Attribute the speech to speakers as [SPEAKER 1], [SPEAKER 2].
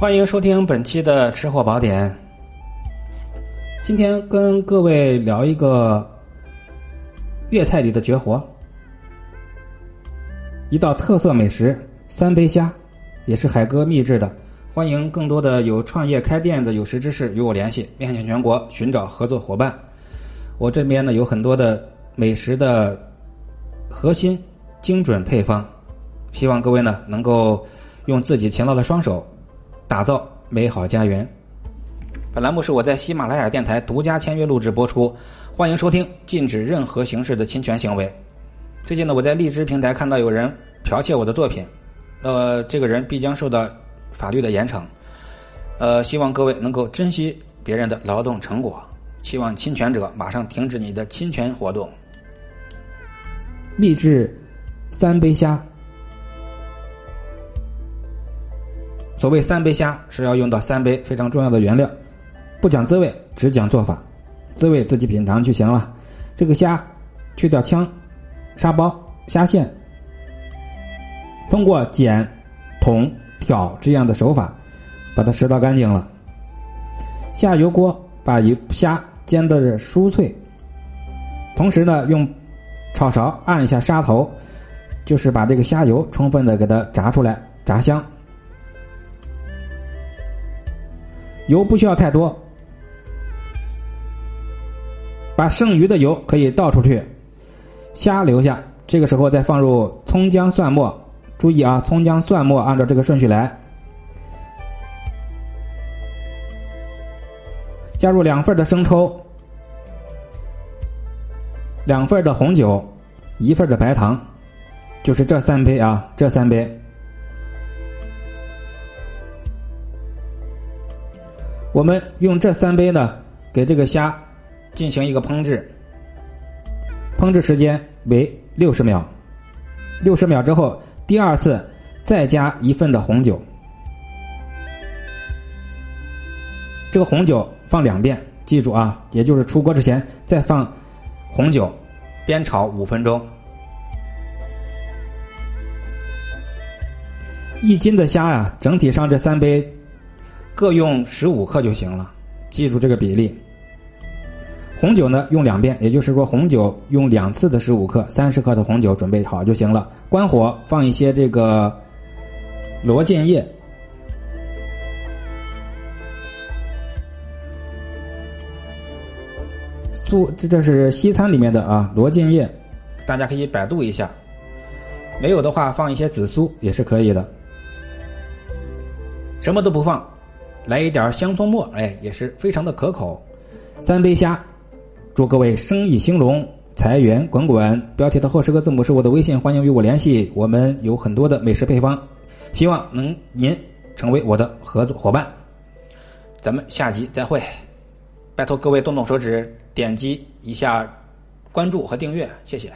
[SPEAKER 1] 欢迎收听本期的吃货宝典。今天跟各位聊一个粤菜里的绝活，一道特色美食——三杯虾，也是海哥秘制的。欢迎更多的有创业开店的有识之士与我联系，面向全国寻找合作伙伴。我这边呢有很多的美食的核心精准配方，希望各位呢能够用自己勤劳的双手打造美好家园。本栏目是我在喜马拉雅电台独家签约录制播出，欢迎收听，禁止任何形式的侵权行为。最近呢，我在荔枝平台看到有人剽窃我的作品，呃，这个人必将受到法律的严惩。呃，希望各位能够珍惜别人的劳动成果，希望侵权者马上停止你的侵权活动。秘制三杯虾，所谓三杯虾是要用到三杯非常重要的原料。不讲滋味，只讲做法。滋味自己品尝就行了。这个虾，去掉枪、沙包、虾线，通过剪、捅、挑这样的手法，把它拾到干净了。下油锅，把鱼虾煎的酥脆，同时呢，用炒勺按一下虾头，就是把这个虾油充分的给它炸出来，炸香。油不需要太多。把剩余的油可以倒出去，虾留下。这个时候再放入葱姜蒜末，注意啊，葱姜蒜末按照这个顺序来。加入两份的生抽，两份的红酒，一份的白糖，就是这三杯啊，这三杯。我们用这三杯呢，给这个虾。进行一个烹制，烹制时间为六十秒，六十秒之后，第二次再加一份的红酒，这个红酒放两遍，记住啊，也就是出锅之前再放红酒，煸炒五分钟。一斤的虾呀，整体上这三杯各用十五克就行了，记住这个比例。红酒呢，用两遍，也就是说红酒用两次的十五克，三十克的红酒准备好就行了。关火，放一些这个罗晋叶，素这这是西餐里面的啊，罗晋叶，大家可以百度一下。没有的话，放一些紫苏也是可以的。什么都不放，来一点香葱末，哎，也是非常的可口。三杯虾。祝各位生意兴隆，财源滚滚。标题的后十个字母是我的微信，欢迎与我联系。我们有很多的美食配方，希望能您成为我的合作伙伴。咱们下集再会。拜托各位动动手指，点击一下关注和订阅，谢谢。